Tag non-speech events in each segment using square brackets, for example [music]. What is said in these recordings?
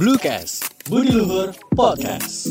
Bluecast, Budi Luhur Podcast.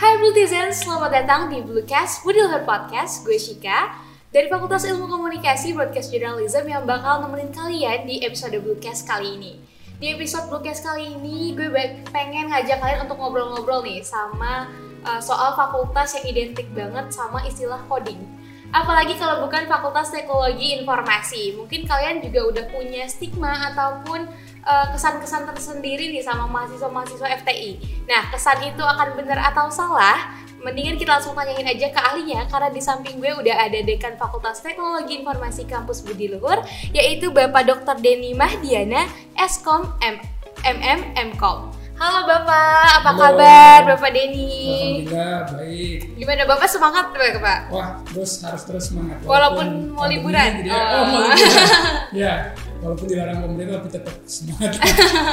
Hai Bluetizens, selamat datang di Bluecast Budi Luhur Podcast. Gue Shika dari Fakultas Ilmu Komunikasi Broadcast Journalism yang bakal nemenin kalian di episode Bluecast kali ini. Di episode Bluecast kali ini, gue pengen ngajak kalian untuk ngobrol-ngobrol nih sama uh, soal fakultas yang identik banget sama istilah coding. Apalagi kalau bukan Fakultas Teknologi Informasi. Mungkin kalian juga udah punya stigma ataupun uh, kesan-kesan tersendiri nih sama mahasiswa-mahasiswa FTI. Nah, kesan itu akan benar atau salah? Mendingan kita langsung tanyain aja ke ahlinya karena di samping gue udah ada Dekan Fakultas Teknologi Informasi Kampus Budi Luhur yaitu Bapak Dr. Denny Mahdiana, Eskom M Mkom. Halo Bapak, apa Halo. kabar Bapak Denny? Alhamdulillah baik. Gimana Bapak semangat Bapak? Wah terus harus terus semangat. Walaupun, walaupun mau liburan. Gitu ya. Oh, oh mau liburan. [laughs] ya, walaupun dilarang pemerintah tapi tetap semangat.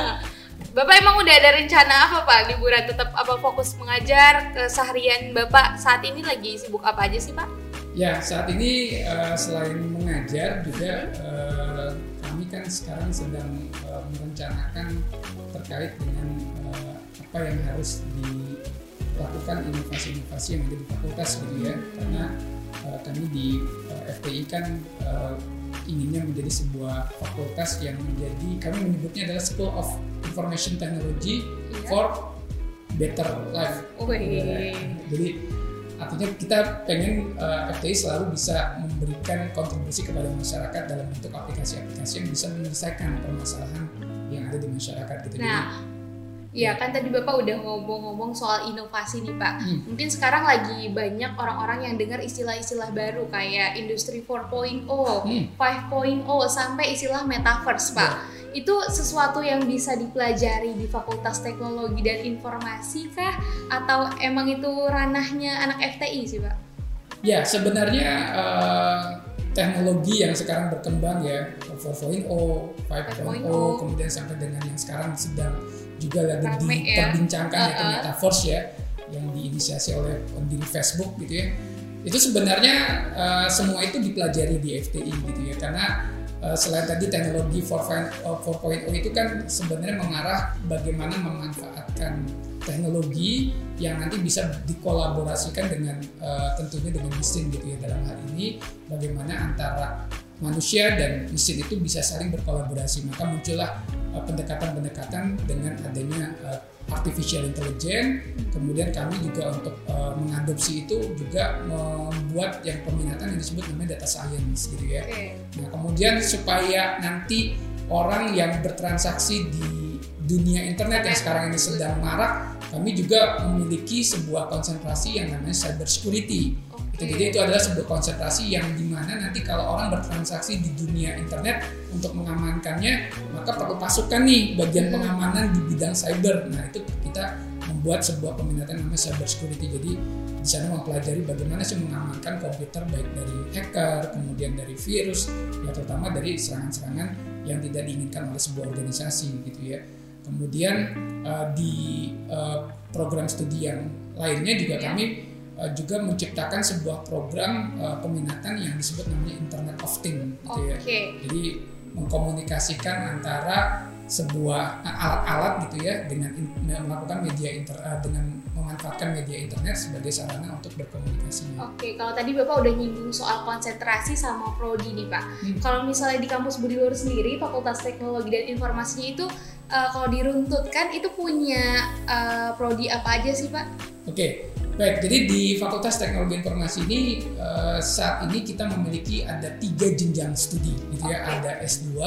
[laughs] Bapak emang udah ada rencana apa Pak liburan tetap apa fokus mengajar keseharian Bapak saat ini lagi sibuk apa aja sih Pak? Ya saat ini uh, selain mengajar juga uh, kami kan sekarang sedang uh, merencanakan terkait dengan apa yang harus dilakukan inovasi-inovasi yang ada di fakultas gitu ya karena uh, kami di uh, FTI kan uh, inginnya menjadi sebuah fakultas yang menjadi kami menyebutnya adalah School of Information Technology yeah. for Better Life. Oh, iya. Jadi artinya kita pengen uh, FTI selalu bisa memberikan kontribusi kepada masyarakat dalam bentuk aplikasi-aplikasi yang bisa menyelesaikan permasalahan yang ada di masyarakat gitu. Nah, Ya kan tadi Bapak udah ngomong-ngomong soal inovasi nih Pak. Hmm. Mungkin sekarang lagi banyak orang-orang yang dengar istilah-istilah baru kayak industri 4.0, hmm. 5.0 sampai istilah metaverse Pak. Ya. Itu sesuatu yang bisa dipelajari di Fakultas Teknologi dan Informasi kah atau emang itu ranahnya anak FTI sih Pak? Ya sebenarnya uh, teknologi yang sekarang berkembang ya 4.0, 5.0, kemudian sampai dengan yang sekarang sedang juga lagi diperbincangkan ya. yaitu uh -uh. metaverse ya yang diinisiasi oleh pendiri Facebook gitu ya itu sebenarnya uh, semua itu dipelajari di FTI gitu ya karena uh, selain tadi teknologi 4.0 itu kan sebenarnya mengarah bagaimana memanfaatkan teknologi yang nanti bisa dikolaborasikan dengan uh, tentunya dengan mesin gitu ya dalam hal ini bagaimana antara manusia dan mesin itu bisa saling berkolaborasi. Maka muncullah uh, pendekatan-pendekatan dengan adanya uh, artificial intelligence. Kemudian kami juga untuk uh, mengadopsi itu juga membuat yang peminatan yang disebut namanya data science gitu ya. Nah kemudian supaya nanti orang yang bertransaksi di dunia internet yang sekarang ini sedang marak kami juga memiliki sebuah konsentrasi yang namanya cyber security jadi itu adalah sebuah konsentrasi yang di mana nanti kalau orang bertransaksi di dunia internet untuk mengamankannya maka perlu pasukan nih bagian pengamanan di bidang cyber. Nah itu kita membuat sebuah peminatan namanya cyber security. Jadi di sana mempelajari bagaimana sih mengamankan komputer baik dari hacker, kemudian dari virus, ya terutama dari serangan-serangan yang tidak diinginkan oleh sebuah organisasi gitu ya. Kemudian uh, di uh, program studi yang lainnya juga ya. kami juga menciptakan sebuah program uh, peminatan yang disebut namanya Internet of Things gitu okay. ya. Jadi mengkomunikasikan antara sebuah alat-alat gitu ya dengan in, melakukan media inter uh, dengan memanfaatkan media internet sebagai sarana untuk berkomunikasi. Oke, okay, kalau tadi Bapak udah nyinggung soal konsentrasi sama prodi nih Pak. Hmm. Kalau misalnya di kampus Budi Luhur sendiri Fakultas Teknologi dan Informasinya itu uh, kalau diruntutkan itu punya uh, prodi apa aja sih Pak? Oke, okay. Baik, jadi di Fakultas Teknologi Informasi ini uh, saat ini kita memiliki ada tiga jenjang studi, gitu ya. Ada S2,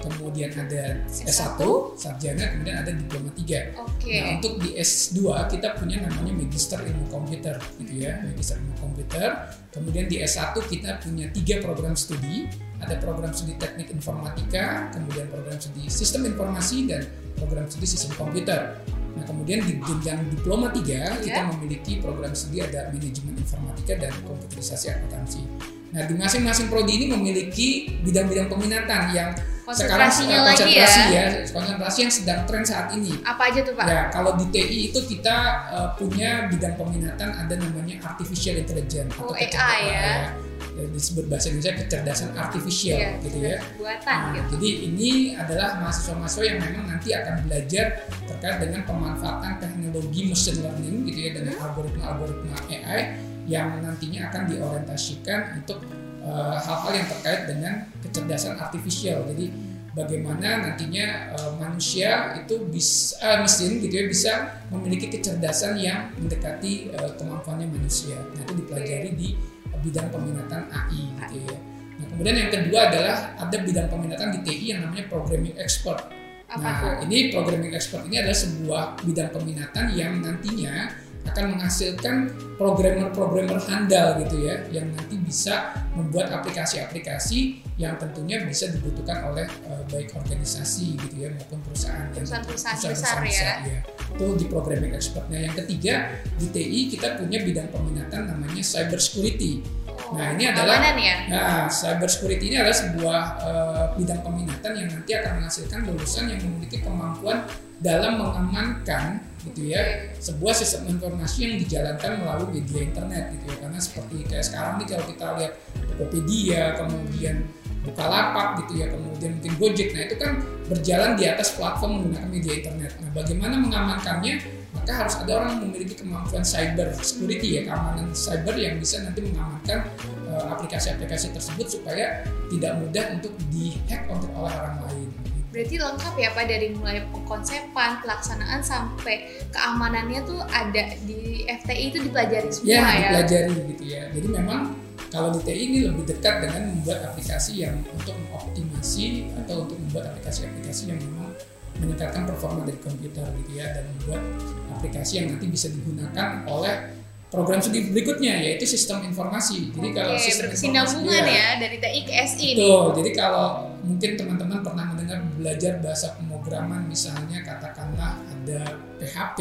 kemudian ada S1, sarjana, kemudian ada diploma 3. Okay. Nah, untuk di S2 kita punya namanya Magister Ilmu Komputer, gitu ya, Magister Ilmu Komputer. Kemudian di S1 kita punya tiga program studi, ada program studi Teknik Informatika, kemudian program studi Sistem Informasi dan program studi Sistem Komputer. Nah, kemudian di jenjang diploma 3 yeah. kita memiliki program studi ada manajemen informatika dan komputerisasi akuntansi. Nah, di masing-masing prodi ini memiliki bidang-bidang peminatan yang sekarang uh, konsentrasi ya. ya, konsentrasi yang sedang tren saat ini. Apa aja tuh Pak? Ya, kalau di TI itu kita uh, punya bidang peminatan ada namanya artificial intelligence oh, atau AI ya. ya disebut bahasa Indonesia kecerdasan artifisial Iya, gitu ya. buatan Nah, gitu. Jadi ini adalah mahasiswa-mahasiswa yang memang nanti akan belajar terkait dengan pemanfaatan teknologi machine learning gitu ya dengan algoritma-algoritma AI yang nantinya akan diorientasikan untuk eh, hal-hal yang terkait dengan kecerdasan artifisial. Jadi bagaimana nantinya eh, manusia itu bisa eh, mesin gitu ya bisa memiliki kecerdasan yang mendekati eh, kemampuannya manusia. Nah itu dipelajari di bidang peminatan AI gitu ya. Nah kemudian yang kedua adalah ada bidang peminatan di TI yang namanya programming expert. Apa nah ini programming expert ini adalah sebuah bidang peminatan yang nantinya akan menghasilkan programmer-programmer handal gitu ya yang nanti bisa membuat aplikasi-aplikasi yang tentunya bisa dibutuhkan oleh eh, baik organisasi gitu ya maupun perusahaan yang Perusahaan-perusahaan perusahaan-perusahaan besar ya. itu di programming expert. Nah yang ketiga di TI kita punya bidang peminatan namanya cyber security. Nah ini adalah ya. Nah, cyber security ini adalah sebuah eh, bidang peminatan yang nanti akan menghasilkan lulusan yang memiliki kemampuan dalam mengamankan gitu ya sebuah sistem informasi yang dijalankan melalui media internet gitu ya karena seperti kayak sekarang nih kalau kita lihat Tokopedia kemudian Bukalapak gitu ya kemudian mungkin Gojek nah itu kan berjalan di atas platform menggunakan media internet nah bagaimana mengamankannya maka harus ada orang yang memiliki kemampuan cyber security ya keamanan cyber yang bisa nanti mengamankan eh, aplikasi-aplikasi tersebut supaya tidak mudah untuk dihack oleh orang lain. Berarti lengkap ya Pak dari mulai pengkonsepan, pelaksanaan sampai keamanannya tuh ada di FTI itu dipelajari semua Ya, ya. dipelajari gitu ya. Jadi memang kalau di TI ini lebih dekat dengan membuat aplikasi yang untuk mengoptimasi atau untuk membuat aplikasi-aplikasi yang memang meningkatkan performa dari komputer gitu ya dan membuat aplikasi yang nanti bisa digunakan oleh program studi berikutnya yaitu sistem informasi. Jadi kalau Oke, sistem berkesinambungan informasi- ya dari TI ke SI nih. Betul. Jadi kalau mungkin teman-teman pernah mendengar belajar bahasa pemrograman misalnya katakanlah ada PHP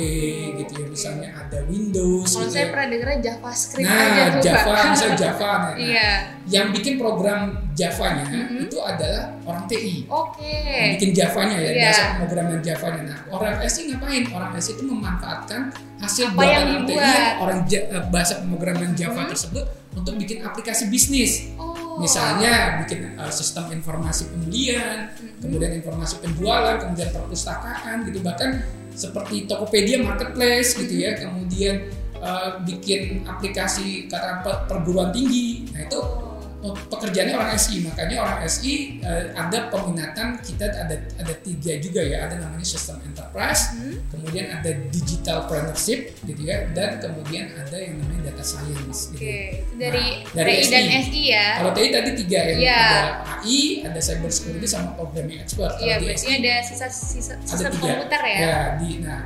gitu ya, misalnya ada Windows Kalau gitu saya ya. pernah dengarnya JavaScript Nah, aja tuh Java, Pak. misalnya Java. Nah, Iya. yang bikin program Javanya Mhm. itu adalah orang TI. Oke. Yang bikin Javanya ya, Iya. bahasa pemrograman Javanya. Nah, orang SI ngapain? Orang SI itu memanfaatkan hasil Apa buatan yang orang TI orang Ja- eh, bahasa pemrograman Java Mhm. tersebut untuk bikin aplikasi bisnis. Oh. Misalnya bikin uh, sistem informasi pembelian, Mhm. kemudian informasi penjualan, kemudian perpustakaan gitu bahkan seperti Tokopedia marketplace gitu ya, kemudian uh, bikin aplikasi kata per- perguruan tinggi. Nah, itu pekerjaannya orang SI. Makanya orang SI uh, ada peminatan kita ada ada tiga juga ya, ada namanya sistem enterprise, Hmm. kemudian ada digital partnership gitu ya, dan kemudian ada yang namanya data science gitu. Oke, itu dari, Nah, dari TI dan SI. Ya. Kalau TI tadi tiga yang Iya. ada AI, ada cyber security sama programming expert. Iya, berarti ada sisa sisa ada sistem tiga. komputer ya. di nah.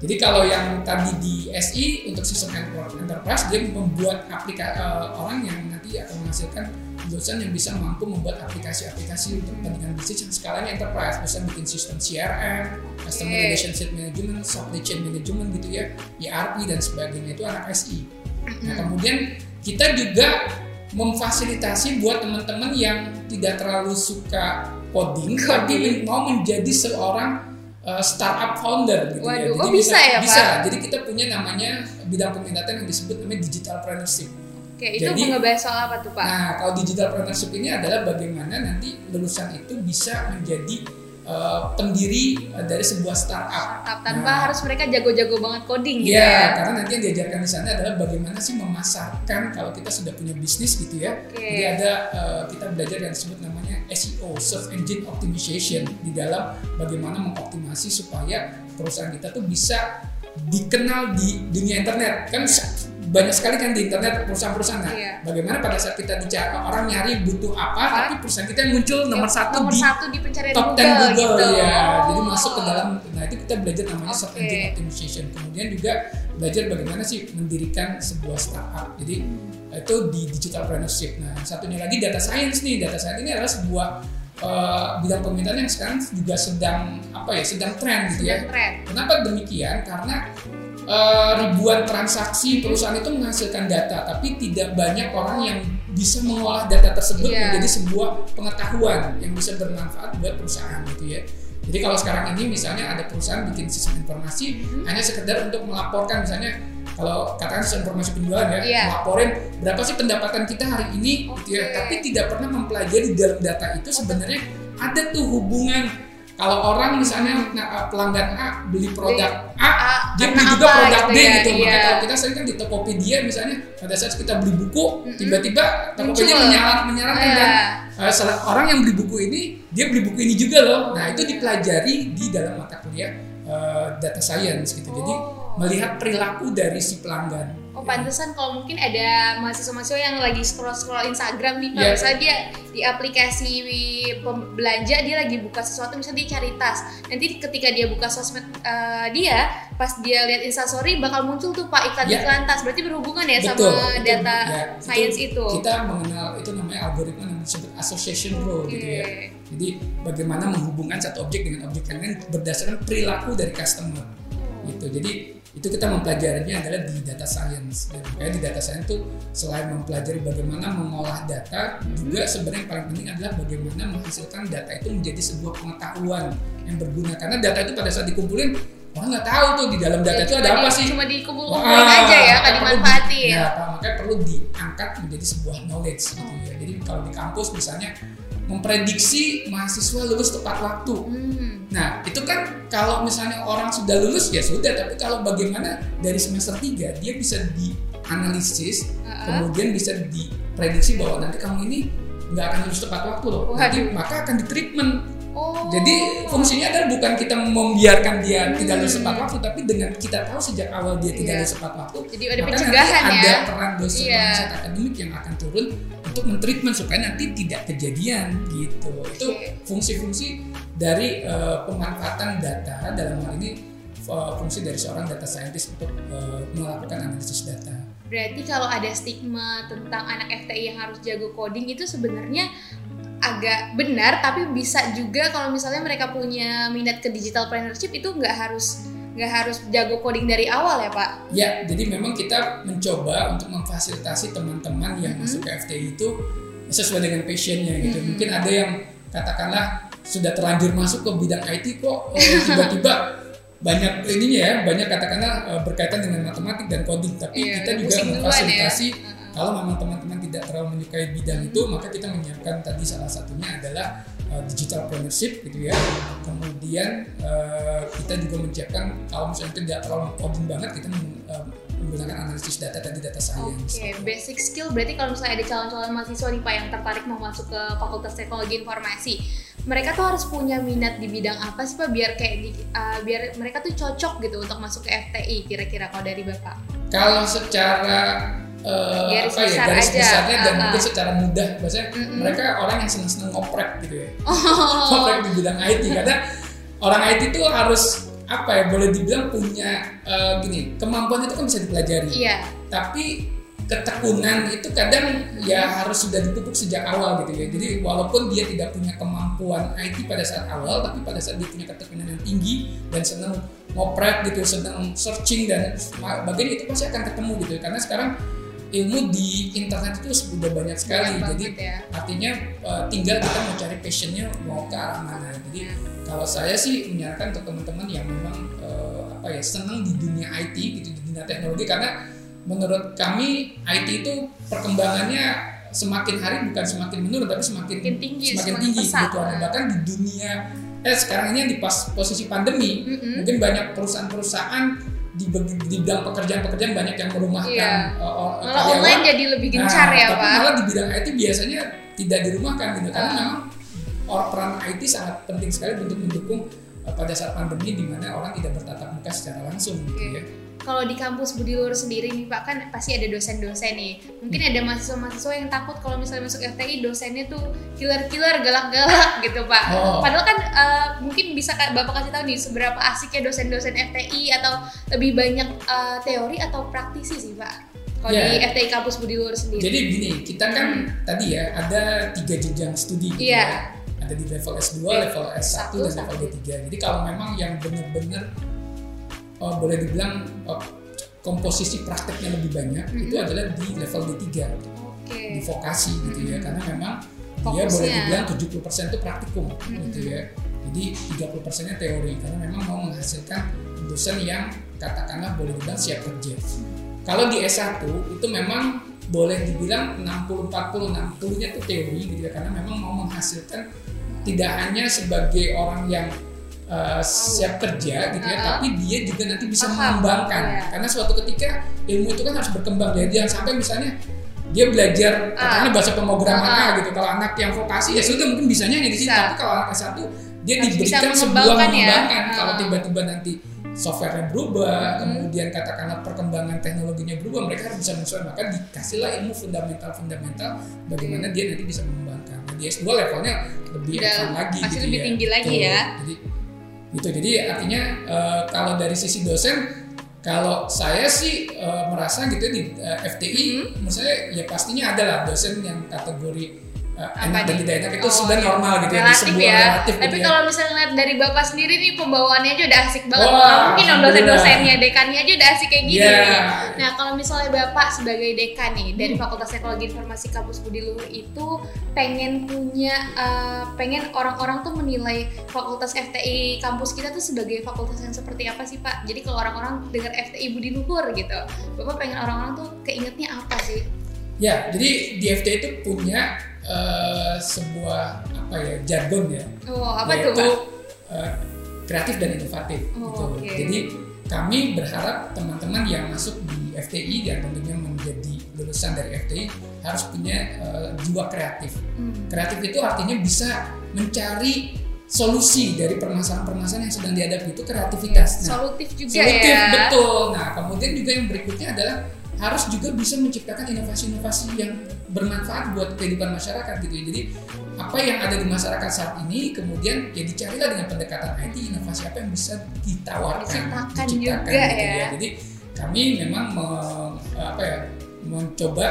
Jadi kalau yang tadi di SI untuk sistem enter- enterprise dia membuat aplikasi orang yang nanti akan menghasilkan lulusan yang bisa mampu membuat aplikasi-aplikasi untuk kepentingan bisnis yang skalanya enterprise, bisa bikin sistem CRM, customer Oke. relationship management, supply chain management gitu ya, ERP dan sebagainya itu anak SI. Nah kemudian kita juga memfasilitasi buat teman-teman yang tidak terlalu suka coding, tapi mau menjadi seorang uh, startup founder gitu ya. Waduh, oh bisa ya, Pak? Bisa. Jadi kita punya namanya bidang peminatan yang disebut namanya digital partnership. Oke, itu Jadi- ngebahas soal apa tuh Pak? Nah, kalau digital partnership ini adalah bagaimana nanti lulusan itu bisa menjadi uh, pendiri dari sebuah startup. Startup tanpa Nah, harus mereka jago-jago banget coding gitu Iya, ya. karena nanti yang diajarkan di sana adalah bagaimana sih memasarkan kalau kita sudah punya bisnis gitu ya. Oke. Jadi ada uh, kita belajar yang disebut namanya SEO, Search Engine Optimization di dalam bagaimana mengoptimasi supaya perusahaan kita tuh bisa dikenal di dunia internet. Kan banyak sekali kan di internet perusahaan-perusahaan. Nah, Iya. bagaimana pada saat kita bicara orang nyari butuh apa, Apa? tapi perusahaan kita yang muncul nomor satu nomor di satu di pencarian top 10 Google, Google, gitu. ya. Jadi Oh. masuk ke dalam nah itu kita belajar namanya search Oke. engine optimization. Kemudian juga belajar bagaimana sih mendirikan sebuah startup. Jadi itu di digital partnership. Nah, satunya lagi data science nih. Data science ini adalah sebuah uh, bidang peminatan yang sekarang juga sedang apa ya, sedang tren gitu ya. Sedang tren. Kenapa demikian? Karena uh, ribuan transaksi perusahaan itu menghasilkan data, tapi tidak banyak orang yang bisa mengolah data tersebut Iya. menjadi sebuah pengetahuan yang bisa bermanfaat buat perusahaan gitu ya. Jadi kalau sekarang ini misalnya ada perusahaan bikin sistem informasi Hmm. hanya sekedar untuk melaporkan misalnya kalau katakan sistem informasi penjualan ya Iya. laporin berapa sih pendapatan kita hari ini gitu ya tapi tidak pernah mempelajari dalam data itu sebenarnya ada tuh hubungan kalau orang misalnya nah, pelanggan A beli produk A A, dia beli juga apa produk gitu B ya, gitu iya. makanya kalau kita sering kan di Tokopedia misalnya pada saat kita beli buku tiba-tiba Tokopedia Muncul. menyaran menyarankan Iya. kan eh, salah- orang yang beli buku ini dia beli buku ini juga loh nah itu dipelajari di dalam mata kuliah eh, data science gitu jadi Oh. melihat perilaku dari si pelanggan Oh pantesan kalau mungkin ada mahasiswa-mahasiswa yang lagi scroll-scroll Instagram nih Pak, Iya. misalnya dia di aplikasi belanja dia lagi buka sesuatu misalnya dia cari tas. Nanti ketika dia buka sosmed eh, dia, pas dia lihat instastory bakal muncul tuh Pak iklan-iklan tas. Berarti berhubungan ya Iya. Betul, sama itu, data ya, science itu. Kita mengenal itu namanya algoritma yang disebut association rule gitu ya. Jadi bagaimana menghubungkan satu objek dengan objek yang lain berdasarkan perilaku dari customer. Gitu. Jadi itu kita mempelajarinya adalah di data science. Dan makanya di data science itu selain mempelajari bagaimana mengolah data, juga sebenarnya yang paling penting adalah bagaimana menghasilkan data itu menjadi sebuah pengetahuan yang berguna. Karena data itu pada saat dikumpulin orang nggak tahu tuh di dalam data Ya, itu ada apa di- sih. Cuma dikumpul-kumpulin Wah, aja ya, kan perlu di- dimanfaatin. Ya, Pak, makanya perlu diangkat menjadi sebuah knowledge gitu ya. Jadi kalau di kampus misalnya memprediksi mahasiswa lulus tepat waktu. Hmm. Nah, itu kan kalau misalnya orang sudah lulus ya sudah, tapi kalau bagaimana dari semester 3 dia bisa dianalisis, Uh-uh. kemudian bisa diprediksi bahwa nanti kamu ini nggak akan lulus tepat waktu loh. Nanti maka akan di treatment. Oh. Jadi fungsinya adalah bukan kita membiarkan dia tidak Hmm. tepat waktu, tapi dengan kita tahu sejak awal dia tidak lulus tepat waktu, Jadi ada maka pencegahan nanti ya. ada peran dosen riset akademik yang akan turun untuk mentreatment supaya nanti tidak kejadian gitu. Itu fungsi-fungsi dari eh, pemanfaatan data dalam hal ini eh, fungsi dari seorang data scientist untuk eh, melakukan analisis data. Berarti kalau ada stigma tentang anak FTI yang harus jago coding itu sebenarnya agak benar, tapi bisa juga kalau misalnya mereka punya minat ke digital entrepreneurship itu nggak harus nggak harus jago coding dari awal ya Pak? Ya, jadi memang kita mencoba untuk memfasilitasi teman-teman yang Mhm. masuk ke FTI itu sesuai dengan passionnya gitu. Mhm. Mungkin ada yang katakanlah sudah terlanjur masuk ke bidang IT kok eh, tiba-tiba [laughs] banyak ininya ya, banyak katakanlah eh, berkaitan dengan matematik dan coding. Tapi Iya, kita juga memfasilitasi ya. Kalau memang teman-teman tidak terlalu menyukai bidang itu, maka kita menyiapkan tadi salah satunya adalah uh, digital entrepreneurship gitu ya. Kemudian uh, kita juga menyiapkan kalau misalnya tidak terlalu coding banget, kita men- uh, menggunakan analisis data tadi data science. Oke, basic skill berarti kalau misalnya ada calon-calon mahasiswa nih Pak yang tertarik mau masuk ke Fakultas Teknologi Informasi, mereka tuh harus punya minat di bidang apa sih Pak biar kayak di, uh, biar mereka tuh cocok gitu untuk masuk ke FTI kira-kira kalau dari Bapak? Kalau secara uh, Garis apa ya besar garis aja. besarnya dan ah. mungkin secara mudah, maksudnya Mm-mm. mereka orang yang senang-senang ngoprek gitu ya. Oh, [laughs] ngoprek di bidang IT karena orang IT itu harus apa ya boleh dibilang punya eh, gini kemampuan itu kan bisa dipelajari iya. tapi ketekunan itu kadang ya harus sudah dipupuk sejak awal gitu ya jadi walaupun dia tidak punya kemampuan IT pada saat awal tapi pada saat dia punya ketekunan yang tinggi dan senang ngoprek gitu senang searching dan bagian itu pasti akan ketemu gitu ya. karena sekarang ilmu di internet itu sudah banyak sekali Banyak jadi ya. artinya uh, tinggal kita mau cari passionnya mau ke arah mana jadi kalau saya sih menyarankan untuk teman-teman yang memang uh, apa ya senang di dunia IT gitu di dunia teknologi karena menurut kami IT itu perkembangannya semakin hari bukan semakin menurun tapi semakin Semakin tinggi, semakin semakin tinggi pesat. gitu bahkan di dunia eh sekarang ini di pas posisi pandemi Mm-mm. mungkin banyak perusahaan-perusahaan di, di bidang pekerjaan-pekerjaan banyak yang merumahkan Iya. uh, uh, Malah karyawan. online jadi lebih gencar Nah, ya tapi Pak. malah di bidang IT biasanya tidak dirumahkan gitu karena Ah. memang orang peran IT sangat penting sekali untuk mendukung uh, pada saat pandemi di mana orang tidak bertatap muka secara langsung gitu Oke. ya. Kalau di kampus Budi Luhur sendiri nih Pak kan pasti ada dosen-dosen nih. Mungkin ada mahasiswa-mahasiswa yang takut kalau misalnya masuk FTI dosennya tuh killer-killer, galak-galak gitu Pak. Oh. Padahal kan eh, mungkin bisa Bapak kasih tahu nih seberapa asiknya dosen-dosen FTI atau lebih banyak eh, teori atau praktisi sih Pak. Kalau Ya. di FTI kampus Budi Luhur sendiri. Jadi gini, kita kan tadi ya ada tiga jenjang studi gitu Iya. ya. Ada di level S2, level S1 S1, dan level D3. Jadi kalau memang yang benar-benar uh, boleh dibilang uh, komposisi prakteknya lebih banyak itu Mhm. adalah di level D3 Oke. di vokasi gitu ya Mhm. karena memang dia Fokusnya. boleh dibilang 70% itu praktikum Mhm. gitu ya jadi 30% nya teori karena memang mau menghasilkan dosen yang katakanlah boleh dibilang siap kerja kalau di S1 itu memang boleh dibilang 60 40 60-nya itu teori gitu ya karena memang mau menghasilkan tidak hanya sebagai orang yang uh, siap kerja gitu ya, uh, tapi dia juga nanti bisa Paham, mengembangkan. Yeah. Karena suatu ketika ilmu itu kan harus berkembang. Jadi jangan sampai misalnya dia belajar uh, katanya bahasa pemrograman uh, uh. gitu. Kalau anak yang vokasi ya sudah mungkin bisanya di sini. Tapi kalau anak satu dia harus diberikan sebuah ya. mengembangkan. Ya? Kalau tiba-tiba nanti softwarenya berubah, hmm. kemudian katakanlah perkembangan teknologinya berubah, mereka harus bisa menyesuaikan. Maka dikasihlah ilmu fundamental-fundamental bagaimana dia nanti bisa mengembangkan. Nah, di S2 levelnya lebih lagi pasti gitu lebih ya. tinggi lagi ya. Jadi gitu jadi artinya uh, kalau dari sisi dosen kalau saya sih uh, merasa gitu di uh, eh, FTI mm -hmm. menurut saya ya pastinya adalah dosen yang kategori enak dan tidak enak itu oh, sudah iya. normal gitu ya, relatif ya, ya. relatif tapi gitu ya. kalau misalnya lihat dari bapak sendiri nih pembawaannya aja udah asik banget Wah, mungkin dong dosen-dosennya dekannya aja udah asik kayak gini yeah. nah kalau misalnya bapak sebagai dekan nih dari. Fakultas Teknologi Informasi Kampus Budi Luhur itu pengen punya uh, pengen orang-orang tuh menilai Fakultas FTI kampus kita tuh sebagai fakultas yang seperti apa sih pak jadi kalau orang-orang dengar FTI Budi Luhur gitu bapak pengen orang-orang tuh keingetnya apa sih Ya, jadi di FTI itu punya uh, sebuah apa ya jargon ya. Oh, apa tuh? Uh, kreatif dan inovatif oh, gitu. Okay. Jadi kami berharap teman-teman yang masuk di FTI dan tentunya menjadi lulusan dari FTI harus punya uh, jiwa kreatif. Hmm. Kreatif itu artinya bisa mencari solusi dari permasalahan-permasalahan yang sedang dihadapi itu kreativitas. Nah, solutif juga solutif, ya. betul. Nah, kemudian juga yang berikutnya adalah harus juga bisa menciptakan inovasi-inovasi yang bermanfaat buat kehidupan masyarakat gitu ya. Jadi apa yang ada di masyarakat saat ini kemudian ya dicarilah dengan pendekatan IT inovasi apa yang bisa ditawarkan, diciptakan, diciptakan juga gitu ya. ya. Jadi kami memang me, apa ya mencoba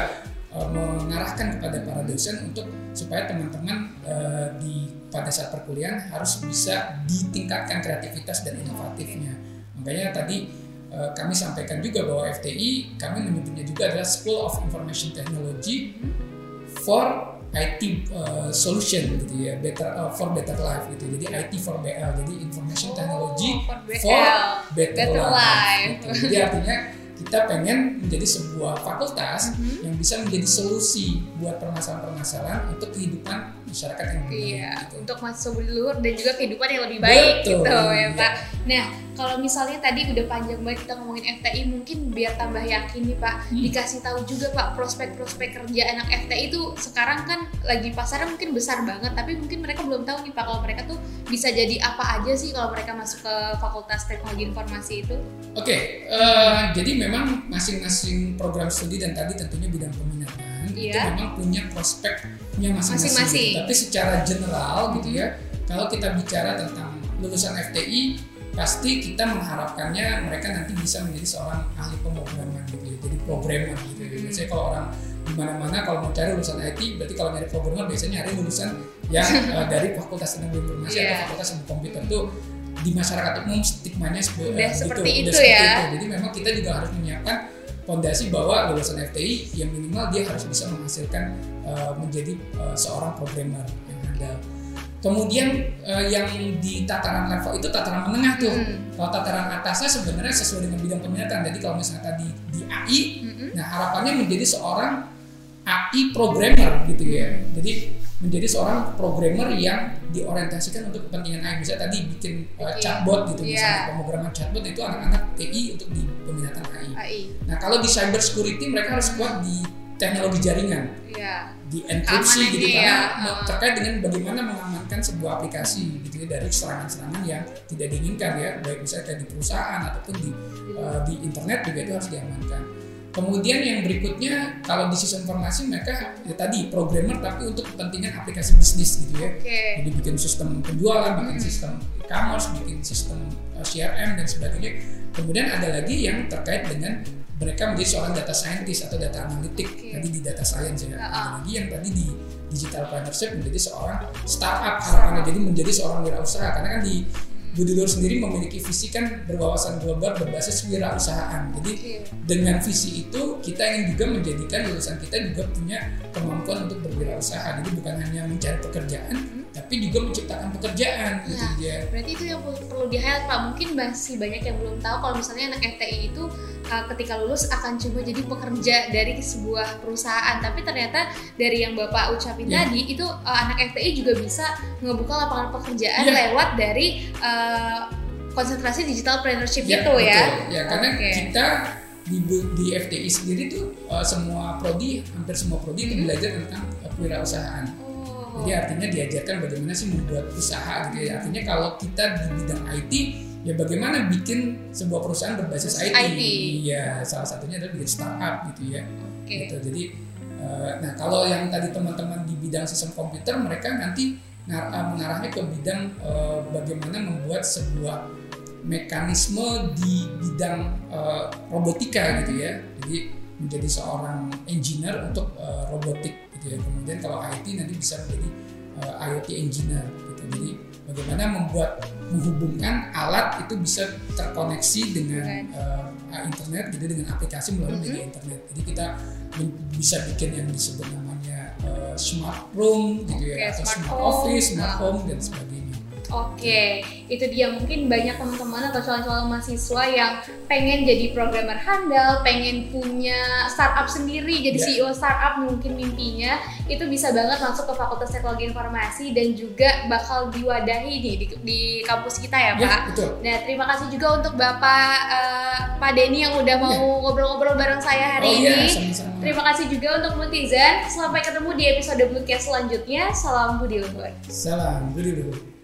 uh, mengarahkan kepada para dosen untuk supaya teman-teman uh, di pada saat perkuliahan harus bisa ditingkatkan kreativitas dan inovatifnya. Makanya tadi Eh, kami sampaikan juga bahwa FTI kami menyebutnya juga adalah School of Information Technology for IT uh, solution gitu ya better uh, for better life gitu jadi IT for BL jadi information technology oh, for, for better, better life, life. Gitu. jadi artinya kita pengen menjadi sebuah fakultas mm-hmm. yang bisa menjadi solusi buat permasalahan-permasalahan untuk kehidupan masyarakat yang lebih iya. Gitu. Untuk masuk luhur dan juga kehidupan yang lebih baik Betul, gitu ya iya. Pak. Nah kalau misalnya tadi udah panjang banget kita ngomongin FTI mungkin biar tambah yakin nih Pak hmm. dikasih tahu juga Pak prospek-prospek kerja anak FTI itu sekarang kan lagi pasarnya mungkin besar banget tapi mungkin mereka belum tahu nih Pak kalau mereka tuh bisa jadi apa aja sih kalau mereka masuk ke Fakultas Teknologi Informasi itu. Oke, okay, uh, eh, jadi memang masing-masing program studi dan tadi tentunya bidang peminatan yeah. itu memang punya prospeknya masing-masing. Tapi secara general gitu ya, kalau kita bicara tentang lulusan FTI pasti kita mengharapkannya mereka nanti bisa menjadi seorang ahli pemrograman gitu ya, jadi programmer gitu ya. Biasanya kalau orang di mana-mana kalau mau cari lulusan IT, berarti kalau nyari programmer biasanya nyari lulusan yang uh, [laughs] dari Fakultas Teknologi Informasi yeah. atau iya. Fakultas Ilmu Komputer tuh di masyarakat umum stigmanya seperti uh, gitu, seperti itu ya. Itu. Jadi memang kita juga harus menyiapkan fondasi bahwa lulusan FTI yang minimal dia harus bisa menghasilkan uh, menjadi uh, seorang programmer yang handal. Kemudian uh, yang di tataran level itu tataran menengah tuh. Hmm. Kalau tataran atasnya sebenarnya sesuai dengan bidang peminatan. Jadi kalau misalnya tadi di AI, hmm. nah harapannya menjadi seorang AI programmer gitu ya. Jadi menjadi seorang programmer yang diorientasikan untuk kepentingan AI. Misalnya tadi bikin uh, chatbot gitu, yeah. misalnya pemrograman chatbot itu anak-anak TI untuk di peminatan AI. AI. Nah kalau di cyber security mereka harus kuat di teknologi jaringan, yeah. di enkripsi gitu karena ya. terkait dengan bagaimana mengamankan sebuah aplikasi gitu ya dari serangan-serangan yang tidak diinginkan ya, baik misalnya kayak di perusahaan ataupun di uh, di internet juga itu harus diamankan. Kemudian yang berikutnya kalau di sistem informasi mereka ya tadi programmer tapi untuk kepentingan aplikasi bisnis gitu ya. Okay. Jadi bikin sistem penjualan, bikin hmm. sistem e-commerce, bikin sistem uh, CRM dan sebagainya. Kemudian ada lagi yang terkait dengan mereka menjadi seorang data scientist atau data analitik okay. tadi di data science ya. Lagi yang tadi di digital partnership menjadi seorang startup harapannya jadi menjadi seorang wirausaha karena kan di Budi Luhur sendiri memiliki visi kan berwawasan global berbasis wirausahaan. Jadi dengan visi itu kita ingin juga menjadikan lulusan kita juga punya kemampuan untuk berwirausaha. Jadi bukan hanya mencari pekerjaan. Tapi juga menciptakan pekerjaan gitu nah, gitu dia. Berarti itu yang perlu di highlight Pak. Mungkin masih banyak yang belum tahu kalau misalnya anak FTI itu uh, ketika lulus akan coba jadi pekerja dari sebuah perusahaan. Tapi ternyata dari yang Bapak ucapin yeah. tadi itu uh, anak FTI juga bisa ngebuka lapangan pekerjaan yeah. lewat dari uh, konsentrasi digital partnership ya, itu ya. Ya, karena okay. kita di, di FTI sendiri tuh uh, semua prodi hampir semua prodi itu hmm. belajar tentang kewirausahaan. Jadi artinya diajarkan bagaimana sih membuat usaha gitu ya. Artinya kalau kita di bidang IT ya bagaimana bikin sebuah perusahaan berbasis IT. IT. Ya salah satunya adalah bikin startup gitu ya. Okay. Gitu. Jadi uh, nah kalau yang tadi teman-teman di bidang sistem komputer mereka nanti mengarahnya ke bidang uh, bagaimana membuat sebuah mekanisme di bidang uh, robotika gitu ya. Jadi menjadi seorang engineer untuk uh, robotik gitu ya. Kemudian kalau IT nanti bisa menjadi uh, IoT engineer gitu. Jadi bagaimana membuat menghubungkan alat itu bisa terkoneksi dengan uh, internet gitu dengan aplikasi melalui mm -hmm. media internet. Jadi kita bisa bikin yang disebut namanya uh, smart room gitu okay, ya atau smart, smart office, smart home dan sebagainya. Oke, itu dia mungkin banyak teman-teman atau calon-calon mahasiswa yang pengen jadi programmer handal, pengen punya startup sendiri, jadi yeah. CEO startup mungkin mimpinya itu bisa banget masuk ke Fakultas Teknologi Informasi dan juga bakal diwadahi di, di, di kampus kita ya, ya Pak. Yeah, betul. Nah, terima kasih juga untuk Bapak uh, Pak Denny yang udah mau iya. ngobrol-ngobrol yeah. bareng saya hari oh, iya, ini. Yeah, sama-sama. Terima kasih juga untuk Mutizen. Sampai ketemu di episode Bluecast selanjutnya. Salam Budi Luhur. Salam Budi Luhur.